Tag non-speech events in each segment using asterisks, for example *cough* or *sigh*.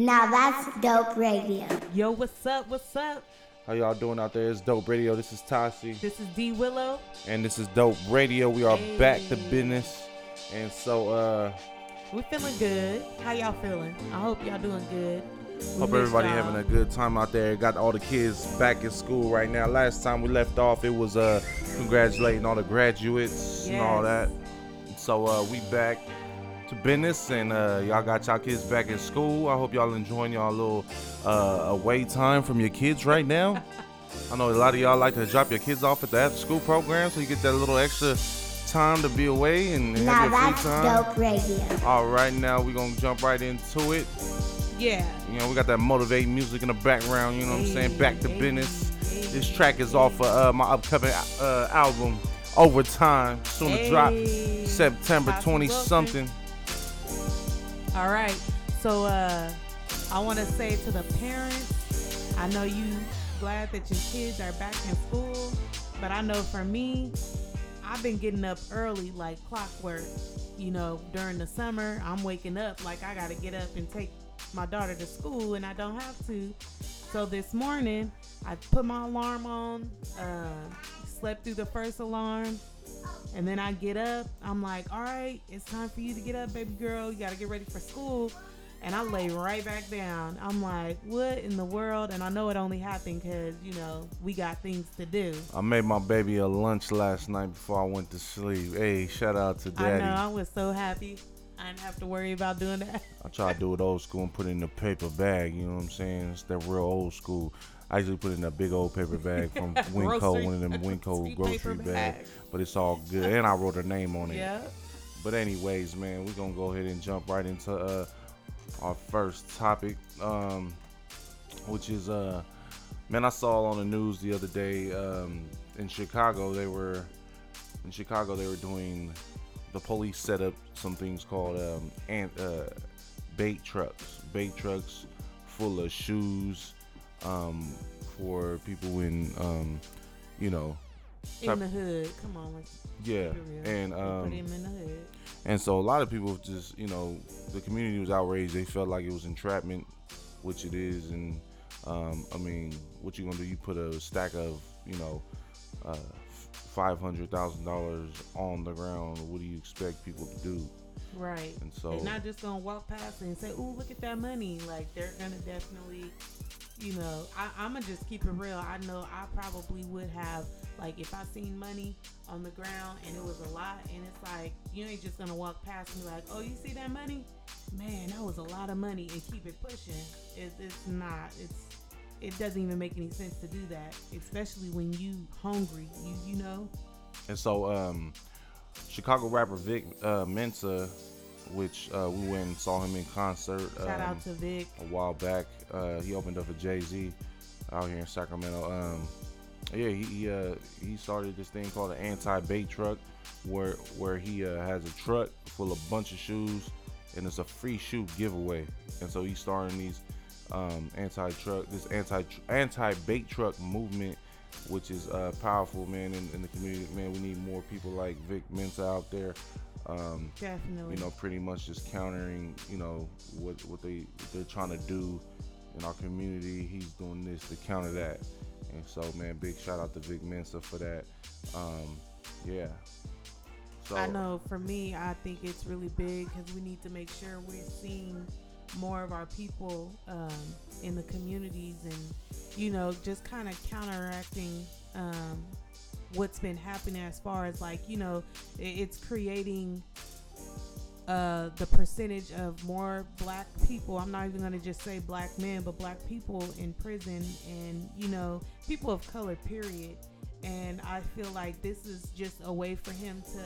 Now that's dope radio. Yo, what's up? What's up? How y'all doing out there? It's Dope Radio. This is Tasi. This is D Willow. And this is Dope Radio. We are Hey. back to business. And so uh We feeling good. How y'all feeling? I hope y'all doing good. We hope everybody y'all. having a good time out there. Got all the kids back in school right now. Last time we left off it was uh congratulating all the graduates and all that. So uh we back to business and uh y'all got y'all kids back in school. I hope y'all enjoying y'all little uh away time from your kids right now. I know a lot of y'all like to drop your kids off at the after school program so you get that little extra time to be away and Now have your that's free time. dope radio. All right, now we're gonna jump right into it. Yeah. You know, we got that motivating music in the background. You know what I'm saying? Back to Hey, business. This track is off of uh, my upcoming uh, album, Overtime, soon to drop September 20 something. All right. So uh I want to say to the parents, I know you glad that your kids are back in school, but I know for me, I've been getting up early like clockwork. You know, during the summer, I'm waking up like I got to get up and take my daughter to school and I don't have to. So this morning, I put my alarm on, uh, slept through the first alarm, and then I get up. I'm like, all right, it's time for you to get up, baby girl. You got to get ready for school. And I lay right back down. I'm like, what in the world? And I know it only happened because, you know, we got things to do. I made my baby a lunch last night before I went to sleep. Hey, shout out to daddy. I know. I was so happy. I didn't have to worry about doing that. I try to do it old school and put it in a paper bag. You know what I'm saying? It's that real old school. I usually put it in a big old paper bag *laughs* from Winco, one of them Winco *laughs* grocery bags. bags. But it's all good, and I wrote her name on it. yeah. But anyways, man, we're gonna go ahead and jump right into uh, our first topic, um, which is uh, man, I saw on the news the other day um, in Chicago they were in Chicago they were doing the police set up some things called um, ant, uh, bait trucks, bait trucks full of shoes um, for people in um, you know In the hood. Come on. Yeah keep it real. and um, put him in the hood. and so a lot of people just, you know, the community was outraged. They felt like it was entrapment, which it is. And um, I mean, what you gonna do? You put a stack of, you know, uh, five hundred thousand dollars on the ground. What do you expect people to do? Right. And so, They're not just gonna walk past and say, "Ooh, look at that money." Like they're gonna definitely, you know, I, I'm gonna just keep it real. I know I probably would have, like, if I seen money on the ground and it was a lot, and it's like you ain't just gonna walk past and be like, "Oh, you see that money? Man, that was a lot of money," and keep it pushing. It, it's not. It's it doesn't even make any sense to do that, especially when you hungry. You you know. and so, um, Chicago rapper Vic uh, Mensa, which uh, we went and saw him in concert. Shout um, out to Vic. a while back. Uh, he opened up for Jay Z out here in Sacramento. Um, yeah, he he, uh, he started this thing called an anti-bait truck, where where he uh, has a truck full of bunch of shoes, and it's a free shoe giveaway. And so he's starting these um, anti-truck, this anti anti-bait truck movement, which is uh, powerful, man, in, in the community. Man, we need more people like Vic Mensa out there. Um, Definitely. you know, pretty much just countering, you know, what what they what they're trying to do in our community. He's doing this to counter that, and so man, big shout out to Vic Mensa for that. Um, yeah. So I know for me, I think it's really big because we need to make sure we're seeing more of our people um, in the communities and, you know, just kind of counteracting um, what's been happening as far as like, you know, it's creating uh, the percentage of more black people. I'm not even going to just say black men, but black people in prison and, you know, people of color, period. And I feel like this is just a way for him to,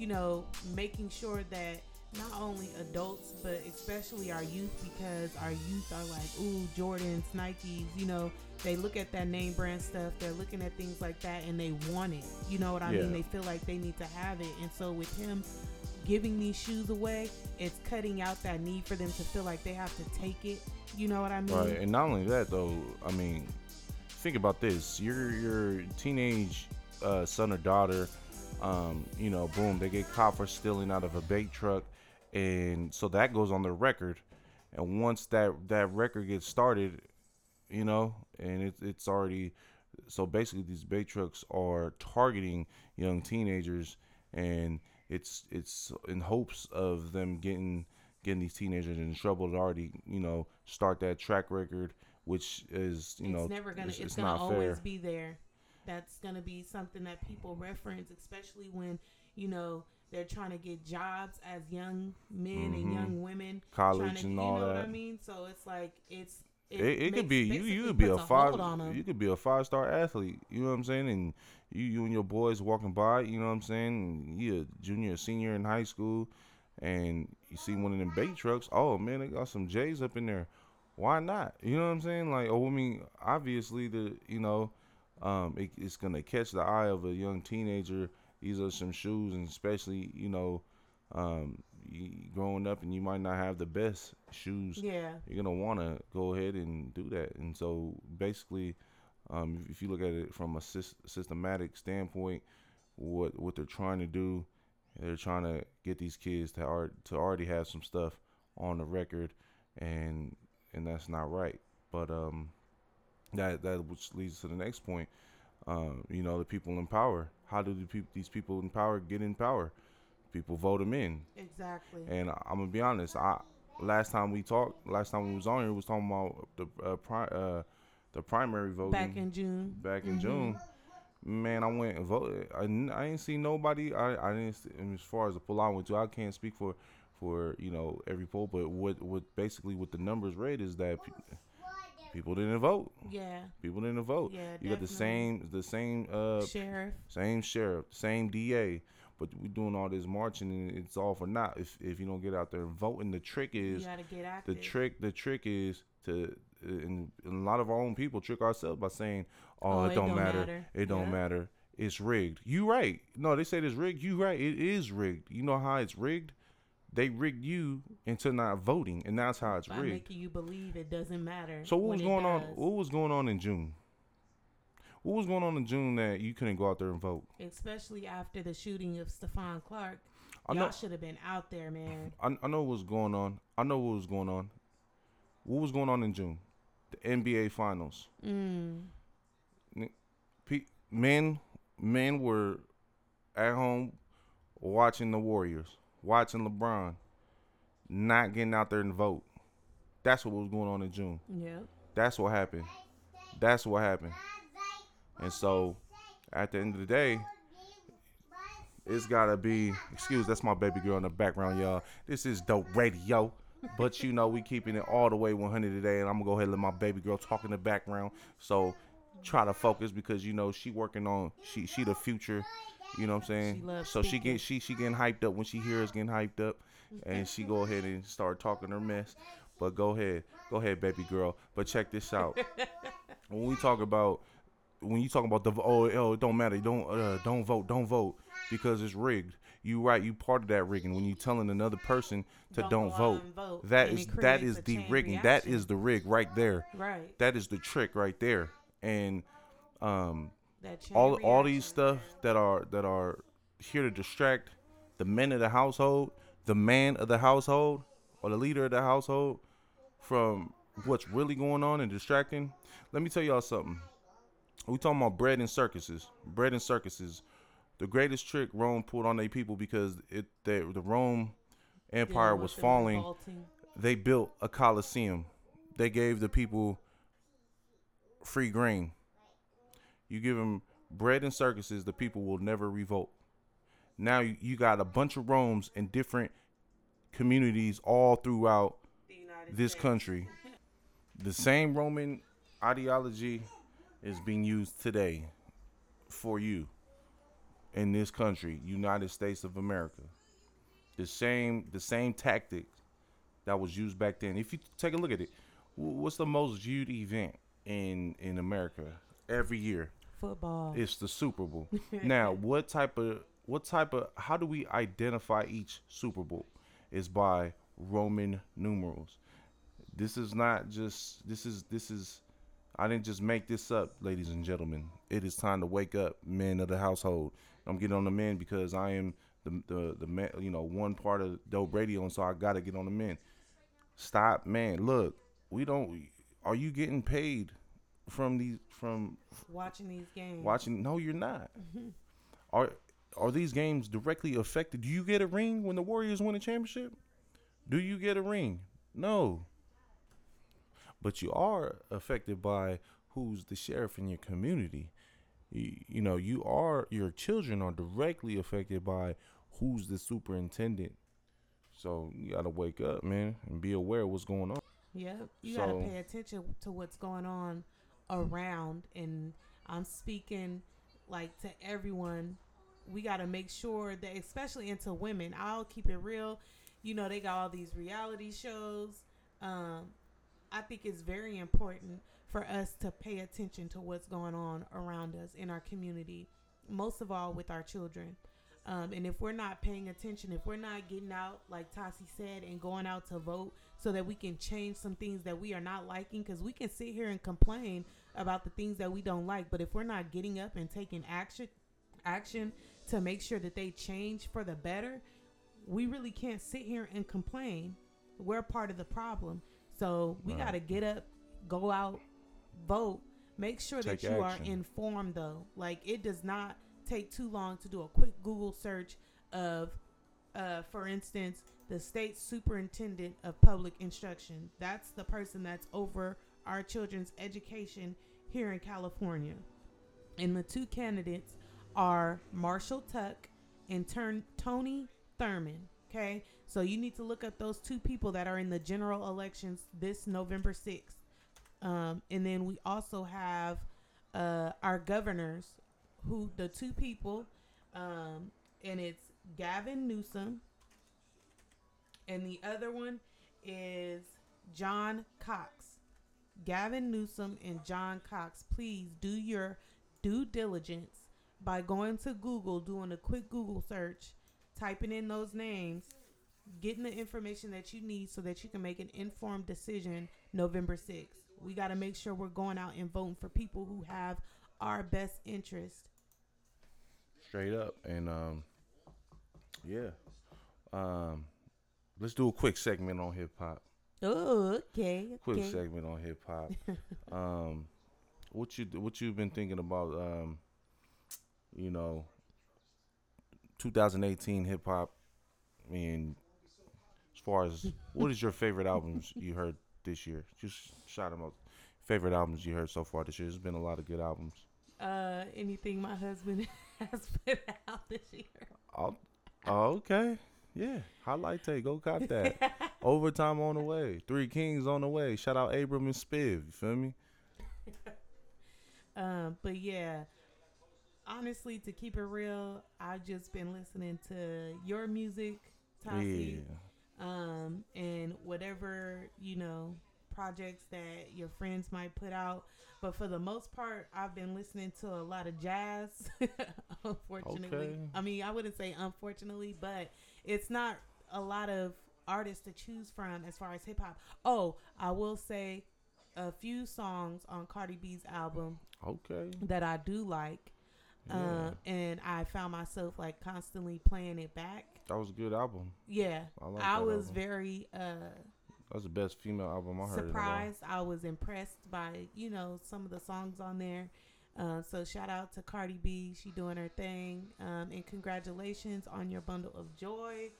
you know, making sure that not only adults, but especially our youth, because our youth are like, ooh, Jordans, Nikes, you know, they look at that name brand stuff, they're looking at things like that and they want it. You know what I Yeah. mean? They feel like they need to have it. And so with him giving these shoes away, it's cutting out that need for them to feel like they have to take it. You know what I mean? Right, and not only that though, I mean, think about this: your your teenage uh, son or daughter, um, you know, boom, they get caught for stealing out of a bait truck, and so that goes on their record, and once that that record gets started, you know, and it's it's already so basically these bait trucks are targeting young teenagers. And it's it's in hopes of them getting getting these teenagers in trouble to already you know start that track record which is you know it's know never gonna it's, it's, gonna not always fair be there. That's gonna be something that people reference especially when you know they're trying to get jobs as young men and Mhm. young women college to, and you all know that. What I mean? So it's like it's it, it, could makes- be you you could be a five hold on 'em. you could be a five star athlete you know what i'm saying? And you you and your boys walking by you know what i'm saying? And you a junior or senior in high school and you see one of them bait trucks oh man they got some j's up in there. Why not? You know what i'm saying? Like oh i mean obviously the you know um it, it's gonna catch the eye of a young teenager these are some shoes and especially you know um you, growing up and you might not have the best shoes yeah you're gonna want to go ahead and do that. And so basically, um, if, you look at it from a sys- systematic standpoint, what what they're trying to do, they're trying to get these kids to art to already have some stuff on the record, and and that's not right. But um, that that which leads to the next point. Um, you know, the people in power. How do the these people in power get in power? People vote them in. exactly And I'm gonna be honest. I last time we talked, last time we was on here, we was talking about the uh, pri- uh the primary voting back in June back in Mhm. June. Man, I went and voted. I, I ain't seen nobody. I I didn't. s- and As far as the poll I went to, I can't speak for for you know every poll, but what what basically what the numbers read is that pe- people didn't vote. yeah People didn't vote. yeah You got the same the same uh sheriff same sheriff, same DA, but we doing all this marching and it's all for naught if if you don't get out there and vote. And the trick you is the trick. The trick is to and, and a lot of our own people trick ourselves by saying, "Oh, Oh, it, don't, matter. It don't Yeah. matter. It's rigged." You right? No, they say it's rigged. You right? It is rigged. You know how it's rigged? They rigged you into not voting, and that's how it's by rigged. making you believe it doesn't matter So what was going on? What was going on in June? What was going on in June that you couldn't go out there and vote? especially after the shooting of Stephon Clark. I Y'all should have been out there, man. *sighs* I, I know what was going on. I know what was going on. What was going on in June? The NBA Finals. Mm. Men, men were at home watching the Warriors, watching LeBron, not getting out there and vote. That's what was going on in June. Yep. That's what happened. That's what happened. And so, at the end of the day, it's gotta be. Excuse, that's my baby girl in the background, y'all. This is dope radio. But you know, we keeping it all the way 100 today, and I'm gonna go ahead and let my baby girl talk in the background. So try to focus because you know she working on she she the future. You know what I'm saying? She so she get she she getting hyped up when she hears getting hyped up, and she go ahead and start talking her mess. But go ahead, go ahead, baby girl. But check this out. *laughs* when we talk about when you talk about the oh oh it don't matter don't uh, don't vote don't vote because it's rigged. You right you part of that rigging when you telling another person to Don't don't, vote. That and is that is the rigging. That reaction. is the rig right there. Right. That is the trick right there. And um That chain all all these stuff that are that are here to distract the men of the household, the man of the household, or the leader of the household from what's really going on and distracting. Let me tell y'all something. We talking about bread and circuses. Bread and circuses. The greatest trick Rome pulled on their people because it they, the Rome Empire Dealing was falling revolting. they built a coliseum. They gave the people free grain. You give them bread and circuses, the people will never revolt. Now you, you got a bunch of Romes in different communities all throughout this States. country. The same Roman ideology is being used today for you in this country, United States of America. The same the same tactics that was used back then. If you take a look at it, what's the most viewed event in in America every year? Football. It's the Super Bowl. *laughs* now, what type of what type of how do we identify each Super Bowl? Is by Roman numerals. This is not just this is this is I didn't just make this up, ladies and gentlemen. It is time to wake up, men of the household. I'm getting on the men because I am the the the man, you know one part of dope radio, and so I got to get on the men. Stop, man. Look, we don't. Are you getting paid from these from Watching these games. watching? No, you're not. Mm-hmm. Are are these games directly affected? Do you get a ring when the Warriors win a championship? Do you get a ring? No. But you are affected by who's the sheriff in your community. You, you know, you are your children are directly affected by who's the superintendent. So you gotta wake up, man, and be aware of what's going on. Yep. You got to pay attention to what's going on around. And I'm speaking like to everyone. We got to make sure that, especially into women, I'll keep it real. You know, they got all these reality shows. Um, I think it's very important for us to pay attention to what's going on around us in our community, most of all with our children. Um, and if we're not paying attention, if we're not getting out, like Tasi said, and going out to vote so that we can change some things that we are not liking, because we can sit here and complain about the things that we don't like, but if we're not getting up and taking action, action to make sure that they change for the better, we really can't sit here and complain. We're part of the problem. So we Right. got to get up, go out, vote. Make sure that you action. are informed, though. Like, it does not take too long to do a quick Google search of, uh, for instance, the state superintendent of public instruction. That's the person that's over our children's education here in California. And the two candidates are Marshall Tuck and Turn Tony Thurmond. Okay, so you need to look up those two people that are in the general elections this November sixth. Um, and then we also have uh, our governors, who the two people, um, and it's Gavin Newsom, and the other one is John Cox. Gavin Newsom and John Cox, please do your due diligence by going to Google, doing a quick Google search, typing in those names, getting the information that you need so that you can make an informed decision November 6th. We got to make sure we're going out and voting for people who have our best interest. Straight up. And um yeah. Um let's do a quick segment on hip hop. Oh, okay. Quick okay. segment on hip hop. *laughs* um what you what you've been thinking about um you know 2018 hip hop I mean as far as what is your favorite albums you heard this year? Just shout them out. Favorite albums you heard so far this year. There's been a lot of good albums. Uh, anything my husband *laughs* has put out this year. Oh, oh, okay. Yeah. Highlight tape. Go cop that. *laughs* Overtime on the way. Three Kings on the way. Shout out Abram and Spiv. You feel me? Um, *laughs* but yeah, honestly, to keep it real, I've just been listening to your music, Tasi, Yeah. um, and whatever you know projects that your friends might put out. But for the most part, I've been listening to a lot of jazz. *laughs* unfortunately, Okay. I mean, I wouldn't say unfortunately, but it's not a lot of artists to choose from as far as hip hop. Oh, I will say a few songs on Cardi B's album Okay. that I do like. Yeah. Um, and I found myself like constantly playing it back. that was a good album. Yeah, I like I was album. very uh, That was the best female album I heard. surprised. I was impressed by you know some of the songs on there. Uh, so shout out to Cardi B, she doing her thing, um, and congratulations on your bundle of joy.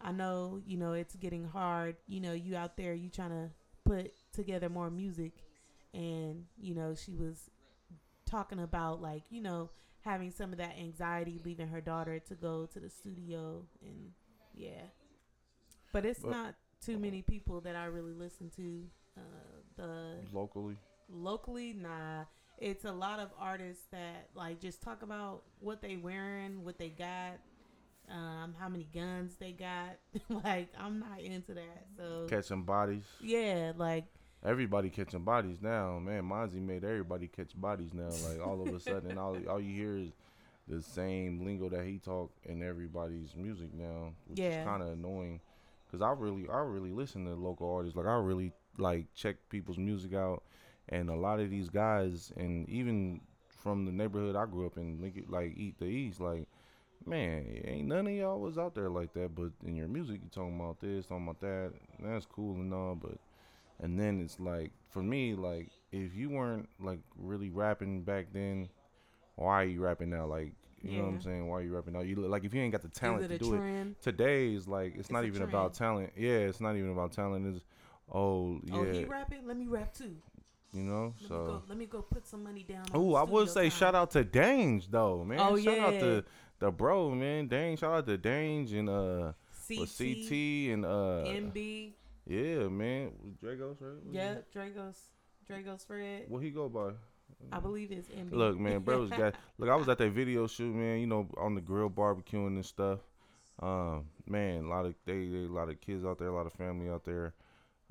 I know you know it's getting hard. You know you out there, you trying to put together more music, and you know she was talking about like you know having some of that anxiety leaving her daughter to go to the studio. And yeah. But it's But- not too many people that i really listen to uh, the Locally. locally? Nah it's a lot of artists that like just talk about what they wearing what they got um how many guns they got *laughs* like i'm not into that so Catching bodies. yeah like Everybody catching bodies now. Man, Mozzy made everybody catch bodies now. Like all of a sudden, all *laughs* all you hear is the same lingo that he talk in everybody's music now, which Yeah. is kind of annoying. Cause I really, I really listen to local artists. Like I really like check people's music out, and a lot of these guys, and even from the neighborhood I grew up in, Lincoln, like Eat the East, like man, ain't none of y'all was out there like that. But in your music, you talking about this, talking about that. That's cool and all, but and then it's like for me, like if you weren't like really rapping back then, why are you rapping now? Like you know what I'm saying? Why are you rapping now? You look like if you ain't got the talent to it do it. trend? Today is like it's, It's not even about talent. Yeah, it's not even about talent. It's oh yeah, Oh, he rapping? Let me rap too. You know. Let me so go. Let me go put some money down. Oh, I would say studio shout out to Dange though, man. Oh, shout out yeah. to the bro, man. Dange, shout out to Dange and uh CT, CT and uh MB. yeah, man. Dragos, right? Yeah, Dragos, Dragos Fred. What he go by? I believe it's MB. Look, man, bro was got *laughs* look, I was at that video shoot, man, you know, on the grill barbecuing and stuff. Um, man, a lot of they, they a lot of kids out there, a lot of family out there.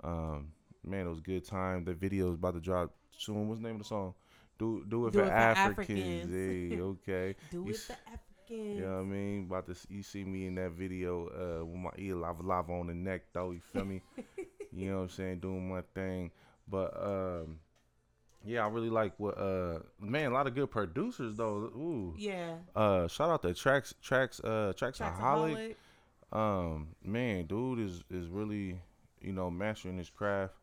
Um, man, it was a good time. The video is about to drop soon. What's the name of the song? Do do it Do for, It for Africans. Africans. Hey, *laughs* okay. Do You it s- the African. You know what I mean? About to you see me in that video uh with my ear lava lava on the neck though, you feel me? *laughs* you know what I'm saying, doing my thing. But um yeah, I really like what uh man, a lot of good producers though. Ooh. Yeah. Uh shout out to Tracks Tracks uh. Tracksaholic. Um man, dude is is really, you know, mastering his craft.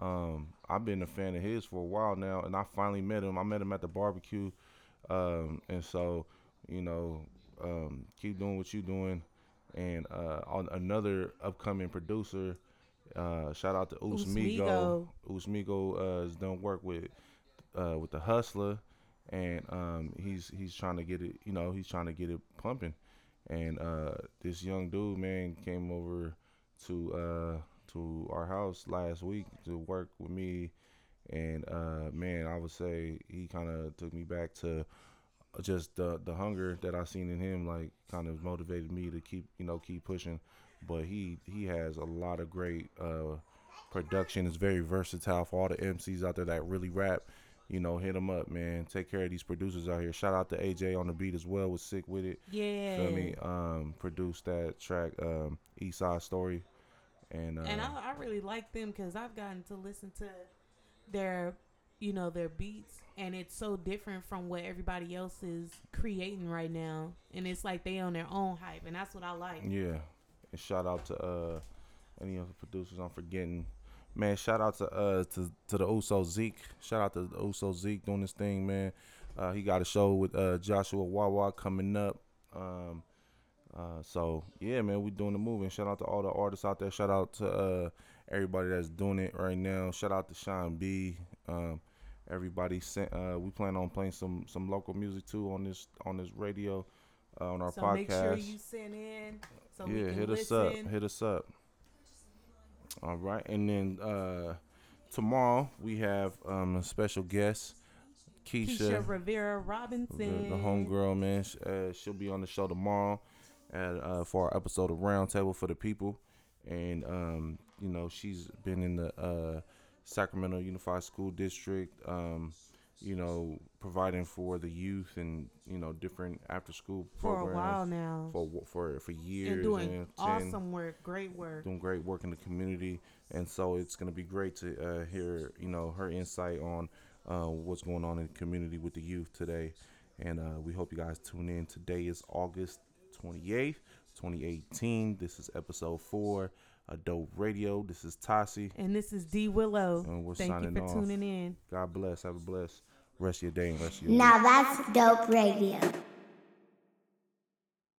Um I've been a fan of his for a while now and I finally met him. I met him at the barbecue. Um and so, you know, um keep doing what you're doing. And uh on another upcoming producer, uh shout out to Usmigo. Usmigo. Uh has done work with uh with the hustler and um he's he's trying to get it you know, he's trying to get it pumping. And uh this young dude man came over to uh to our house last week to work with me. And uh man I would say he kind of took me back to just the the hunger that I seen in him like kind of motivated me to keep you know keep pushing. But he he has a lot of great uh production. Is very versatile for all the MCs out there that really rap. You know hit him up man. Take care of these producers out here. Shout out to AJ on the beat as well was sick with it. Yeah. feel me? Um produced that track um East Side Story and uh and I, I really like them because I've gotten to listen to their, you know, their beats, and it's so different from what everybody else is creating right now. And it's like they on their own hype, and that's what I like. Yeah. And shout out to uh any of the producers I'm forgetting. Man, shout out to uh to, to the Uso Zeke. Shout out to the Uso Zeke doing this thing, man. Uh he got a show with uh Joshua Wawa coming up. Um uh so yeah man, we doing the moving. Shout out to all the artists out there. Shout out to uh everybody that's doing it right now. Shout out to Sean B. Um everybody sent uh we plan on playing some some local music too on this on this radio uh, on our so podcast. make sure you send in so we yeah, hit us up. Hit us up. All right, and then uh, tomorrow we have um, a special guest, Keisha, Keisha Rivera Robinson, the homegirl. Man, uh, she'll be on the show tomorrow, at, uh, for our episode of Roundtable for the People, and um, you know she's been in the uh, Sacramento Unified School District. Um, you know, providing for the youth and you know different after school for programs For a while now, for for for years and doing and 10 awesome work, great work. doing great work in the community, and so it's going to be great to uh, hear you know her insight on uh, what's going on in the community with the youth today, and uh, we hope you guys tune in. Today is August twenty eighth, twenty eighteen. This is episode four, Adult Radio. This is Tasi. And this is D Willow. And we're Thank you signing for off. tuning in. God bless. Have a blessed rest of your day and rest of your week. Now that's dope radio.